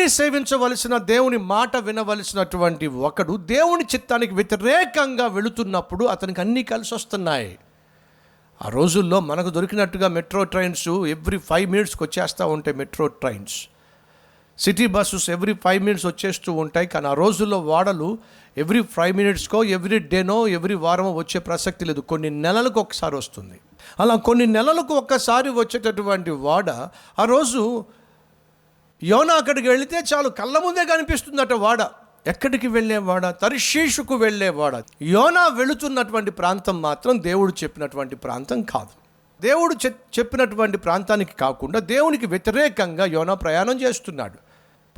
దేవుణ్ణి సేవించవలసిన దేవుని మాట వినవలసినటువంటి ఒకడు దేవుని చిత్తానికి వ్యతిరేకంగా వెళుతున్నప్పుడు అతనికి అన్నీ కలిసి వస్తున్నాయి. ఆ రోజుల్లో మనకు దొరికినట్టుగా మెట్రో ట్రైన్స్ ఎవ్రీ ఫైవ్ మినిట్స్కి వచ్చేస్తూ ఉంటాయి metro trains. City buses every five minutes వచ్చేస్తూ ఉంటాయి. కానీ ఆ రోజుల్లో వాడలు ఎవ్రీ ఫైవ్ మినిట్స్కో ఎవ్రీ డేనో ఎవ్రీ వారమో వచ్చే ప్రసక్తి లేదు. కొన్ని నెలలకు ఒకసారి వస్తుంది. అలా కొన్ని నెలలకు ఒక్కసారి వచ్చేటటువంటి వాడ ఆ రోజు యోనా అక్కడికి వెళితే చాలు కళ్ళ ముందే కనిపిస్తుందట వాడ. ఎక్కడికి వెళ్ళేవాడ తర్షీషుకు వెళ్ళేవాడ యోనా వెళుతున్నటువంటి ప్రాంతం మాత్రం దేవుడు చెప్పినటువంటి ప్రాంతం కాదు. దేవుడు చె- చెప్పినటువంటి ప్రాంతానికి కాకుండా దేవునికి వ్యతిరేకంగా యోనా ప్రయాణం చేస్తున్నాడు.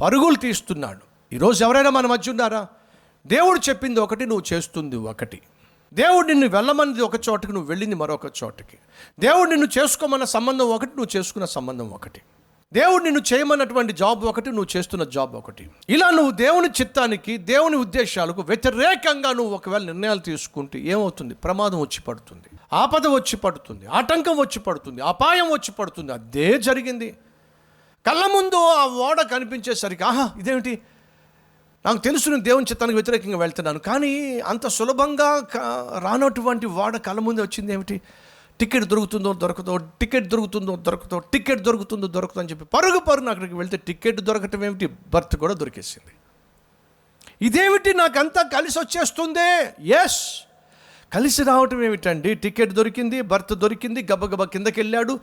పరుగులు తీస్తున్నాడు. ఈరోజు ఎవరైనా మన మధ్య ఉన్నారా? దేవుడు చెప్పింది ఒకటి నువ్వు చేస్తుంది ఒకటి. దేవుడు నిన్ను వెళ్ళమన్నది ఒక చోటకి నువ్వు వెళ్ళింది మరొక చోటకి. దేవుడు నిన్ను చేసుకోమన్న సంబంధం ఒకటి నువ్వు చేసుకున్న సంబంధం ఒకటి. దేవుడు నిన్ను చేయమన్నటువంటి జాబ్ ఒకటి నువ్వు చేస్తున్న జాబ్ ఒకటి. ఇలా నువ్వు దేవుని చిత్తానికి దేవుని ఉద్దేశాలకు వ్యతిరేకంగా నువ్వు ఒకవేళ నిర్ణయాలు తీసుకుంటే ఏమవుతుంది? ప్రమాదం వచ్చి పడుతుంది. ఆపద వచ్చి పడుతుంది. ఆటంకం వచ్చి పడుతుంది. అపాయం వచ్చి పడుతుంది. అదే జరిగింది. కళ్ళ ముందు ఆ ఓడ కనిపించేసరికి ఆహా ఇదేమిటి? నాకు తెలుసు నేను దేవుని చిత్తానికి వ్యతిరేకంగా వెళ్తున్నాను. కానీ అంత సులభంగా రానటువంటి వాడ కళ్ళ ముందు వచ్చింది ఏమిటి? టికెట్ దొరుకుతుందో దొరకదో టికెట్ దొరుకుతుందో దొరకదో టికెట్ దొరుకుతుందో దొరకదో అని చెప్పి పరుగు పరుగు అక్కడికి వెళ్తే టికెట్ దొరకటం ఏమిటి? బర్త్ కూడా దొరికేసింది. ఇదేమిటి? నాకంతా కలిసి వచ్చేస్తుందే. ఎస్ కలిసి రావటం ఏమిటండి? టికెట్ దొరికింది బర్త్ దొరికింది గబగబా కిందకి వెళ్ళాడు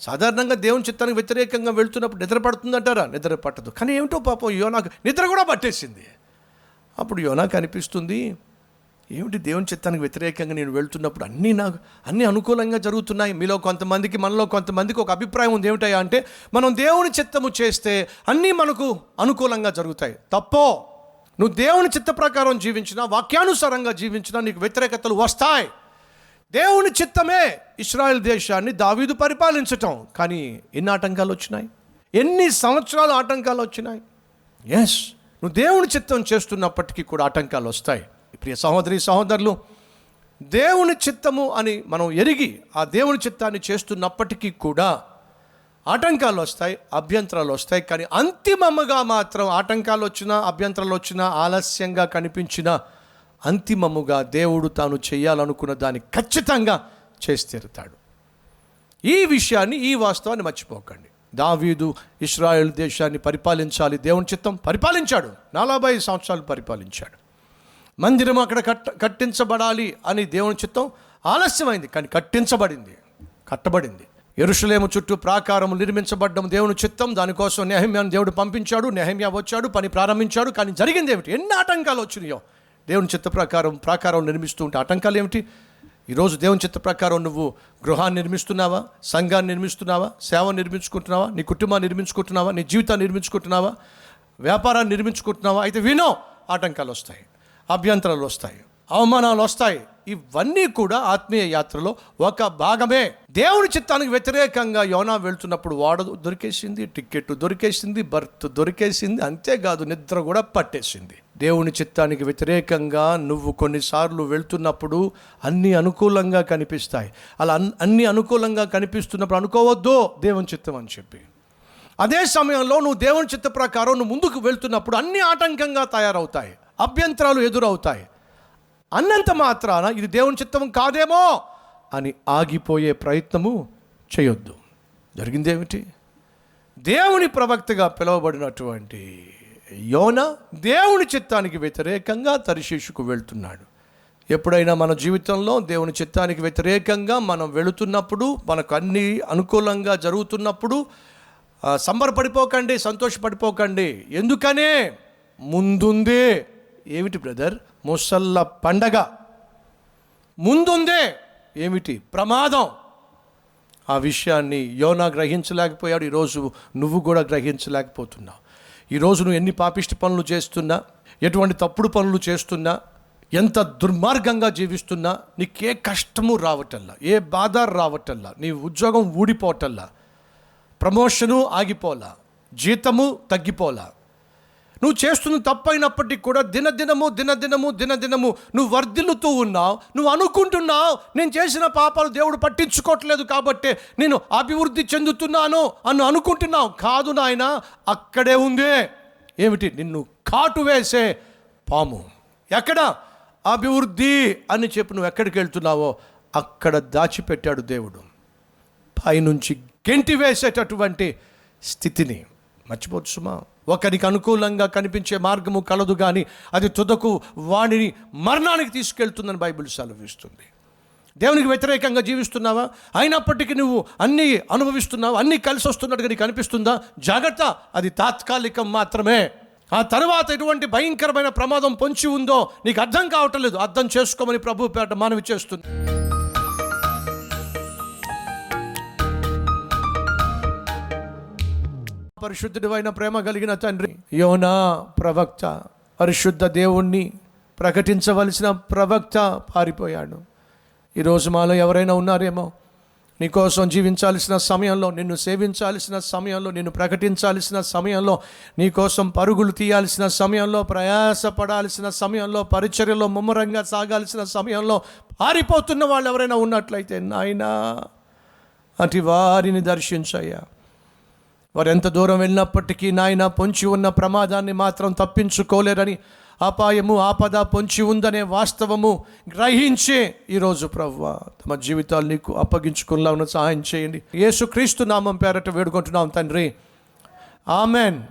సాధారణంగా దేవుని చిత్తానికి వ్యతిరేకంగా వెళ్తున్నప్పుడు నిద్ర పడుతుందంటారా? నిద్ర పట్టదు. కానీ ఏమిటో పాపం యోనాకు నిద్ర కూడా పట్టేసింది. అప్పుడు యోనాకు అనిపిస్తుంది ఏమిటి దేవుని చిత్తానికి వ్యతిరేకంగా నేను వెళ్తున్నప్పుడు అన్నీ నాకు అన్నీ అనుకూలంగా జరుగుతున్నాయి. మీలో కొంతమందికి మనలో కొంతమందికి ఒక అభిప్రాయం ఉంది. ఏమిటయ్యా అంటే మనం దేవుని చిత్తము చేస్తే అన్నీ మనకు అనుకూలంగా జరుగుతాయి. తప్పో? నువ్వు దేవుని చిత్త ప్రకారం జీవించినా వాక్యానుసారంగా జీవించినా నీకు వ్యతిరేకతలు వస్తాయి. దేవుని చిత్తమే ఇస్రాయెల్ దేశాన్ని దావీదు పరిపాలించటం. కానీ ఎన్ని ఆటంకాలు వచ్చినాయి? ఎన్ని సంవత్సరాలు ఆటంకాలు వచ్చినాయి? ఎస్ నువ్వు దేవుని చిత్తం చేస్తున్నప్పటికీ కూడా ఆటంకాలు వస్తాయి. ప్రియ సహోదరి సహోదరులు దేవుని చిత్తము అని మనం ఎరిగి ఆ దేవుని చిత్తాన్ని చేస్తున్నప్పటికీ కూడా ఆటంకాలు వస్తాయి అభ్యంతరాలు వస్తాయి. కానీ అంతిమముగా మాత్రం ఆటంకాలు వచ్చినా అభ్యంతరాలు వచ్చినా ఆలస్యంగా కనిపించిన అంతిమముగా దేవుడు తాను చేయాలనుకున్న దాన్ని ఖచ్చితంగా చేసి తీరుతాడు. ఈ విషయాన్ని ఈ వాస్తవాన్ని మర్చిపోకండి. దావీదు ఇస్రాయేల్ దేశాన్ని పరిపాలించాలి. దేవుని చిత్తం పరిపాలించాడు. నలభై సంవత్సరాలు పరిపాలించాడు. మందిరం అక్కడ కట్ట కట్టించబడాలి అని దేవుని చిత్తం ఆలస్యమైంది. కానీ కట్టించబడింది. కట్టబడింది. ఎరుషులేము చుట్టూ ప్రాకారం నిర్మించబడ్డం దేవుని చిత్తం. దానికోసం నెహమ్యాను దేవుడు పంపించాడు. నెహమ్యా వచ్చాడు పని ప్రారంభించాడు. కానీ జరిగింది ఏమిటి? ఎన్ని ఆటంకాలు వచ్చినాయో? దేవుని చిత్త ప్రకారం ప్రాకారం నిర్మిస్తూ ఉంటే ఆటంకాలు ఏమిటి? ఈరోజు దేవుని చిత్త ప్రకారం నువ్వు గృహాన్ని నిర్మిస్తున్నావా? సంఘాన్ని నిర్మిస్తున్నావా? సేవ నిర్మించుకుంటున్నావా? నీ కుటుంబాన్ని నిర్మించుకుంటున్నావా? నీ జీవితాన్ని నిర్మించుకుంటున్నావా? వ్యాపారాన్ని నిర్మించుకుంటున్నావా? అయితే వినో ఆటంకాలు వస్తాయి. అభ్యంతరాలు వస్తాయి అవమానాలు వస్తాయి. ఇవన్నీ కూడా ఆత్మీయ యాత్రలో ఒక భాగమే. దేవుని చిత్తానికి వ్యతిరేకంగా యోనా వెళ్తున్నప్పుడు వాడ దొరికేసింది టికెట్ దొరికేసింది బర్త్ దొరికేసింది అంతేకాదు నిద్ర కూడా పట్టేసింది. దేవుని చిత్తానికి వ్యతిరేకంగా నువ్వు కొన్నిసార్లు వెళ్తున్నప్పుడు అన్నీ అనుకూలంగా కనిపిస్తాయి. అలా అన్- అన్ని అనుకూలంగా కనిపిస్తున్నప్పుడు అనుకోవద్దు దేవుని చిత్తం అని చెప్పి. అదే సమయంలో నువ్వు దేవుని చిత్త ప్రకారం నువ్వు ముందుకు వెళ్తున్నప్పుడు అన్ని ఆటంకంగా తయారవుతాయి. అభ్యంతరాలు ఎదురవుతాయి. అన్నంత మాత్రాన ఇది దేవుని చిత్తం కాదేమో అని ఆగిపోయే ప్రయత్నము చేయొద్దు. జరిగిందేమిటి దేవుని ప్రవక్తగా పిలువబడినటువంటి యోన దేవుని చిత్తానికి వ్యతిరేకంగా తరిశీషుకు వెళ్తున్నాడు. ఎప్పుడైనా మన జీవితంలో దేవుని చిత్తానికి వ్యతిరేకంగా మనం వెళుతున్నప్పుడు మనకు అన్ని అనుకూలంగా జరుగుతున్నప్పుడు సంబరపడిపోకండి సంతోషపడిపోకండి. ఎందుకనే? ముందుందే. ఏమిటి బ్రదర్? ముసల్ల పండగ. ముందుందే ఏమిటి? ప్రమాదం. ఆ విషయాన్ని యోనా గ్రహించలేకపోయాడు. ఈరోజు నువ్వు కూడా గ్రహించలేకపోతున్నావు. ఈరోజు నువ్వు ఎన్ని పాపిష్టి పనులు చేస్తున్నా? ఎటువంటి తప్పుడు పనులు చేస్తున్నా? ఎంత దుర్మార్గంగా జీవిస్తున్నా? నీకే కష్టము రావటల్లా ఏ బాధ రావటల్లా నీ ఉద్యోగం ఊడిపోవటల్లా ప్రమోషను ఆగిపోలా. జీతము తగ్గిపోలా. నువ్వు చేస్తున్న తప్పైనప్పటికీ కూడా దినదినము దినదినము దినదినము నువ్వు వర్ధిల్లుతూ ఉన్నావు నువ్వు అనుకుంటున్నావు నేను చేసిన పాపాలు దేవుడు పట్టించుకోవట్లేదు కాబట్టి నేను అభివృద్ధి చెందుతున్నాను అని అనుకుంటున్నావు. కాదు నాయన అక్కడే ఉందే. ఏమిటి? నిన్ను కాటు వేసే పాము. ఎక్కడ? అభివృద్ధి అని చెప్పి నువ్వు ఎక్కడికి వెళ్తున్నావో అక్కడ దాచిపెట్టాడు దేవుడు. పైనుంచి గెంటి వేసేటటువంటి స్థితిని. మర్చిపోవచ్చు సుమా. ఒకరికి అనుకూలంగా కనిపించే మార్గము కలదు కానీ అది తుదకు వాణిని మరణానికి తీసుకెళ్తుందని బైబిల్ సెలవిస్తుంది. దేవునికి వ్యతిరేకంగా జీవిస్తున్నావా? అయినప్పటికీ నువ్వు అన్నీ అనుభవిస్తున్నావు అన్నీ కలిసి వస్తున్నట్టుగా నీకు అనిపిస్తుందా? జాగ్రత్త అది తాత్కాలికం మాత్రమే. ఆ తర్వాత ఎటువంటి భయంకరమైన ప్రమాదం పొంచి ఉందో నీకు అర్థం కావటం లేదు. అర్థం చేసుకోమని ప్రభు పేట మనవి చేస్తుంది. పరిశుద్ధుడు అయిన ప్రేమ కలిగిన తండ్రి. యోనా ప్రవక్త పరిశుద్ధ దేవుణ్ణి ప్రకటించవలసిన ప్రవక్త పారిపోయాడు. ఈరోజు మాలో ఎవరైనా ఉన్నారేమో? నీకోసం జీవించాల్సిన సమయంలో నిన్ను సేవించాల్సిన సమయంలో నిన్ను ప్రకటించాల్సిన సమయంలో నీకోసం పరుగులు తీయాల్సిన సమయంలో ప్రయాసపడాల్సిన సమయంలో పరిచర్యలో ముమ్మరంగా సాగాల్సిన సమయంలో పారిపోతున్న వాళ్ళు ఎవరైనా ఉన్నట్లయితే నాయనా అటు వారిని దర్శించయ్యా. వారు ఎంత దూరం వెళ్ళినప్పటికీ నాయన పొంచి ఉన్న ప్రమాదాన్ని మాత్రం తప్పించుకోలేరని అపాయము ఆపద పొంచి ఉందనే వాస్తవము గ్రహించే ఈరోజు ప్రవ్వ. తమ జీవితాలు నీకు అప్పగించుకునేలా ఉన్న సహాయం చేయండి. యేసుక్రీస్తు నామం పేరట వేడుకుంటున్నాం తండ్రి. ఆమెన్.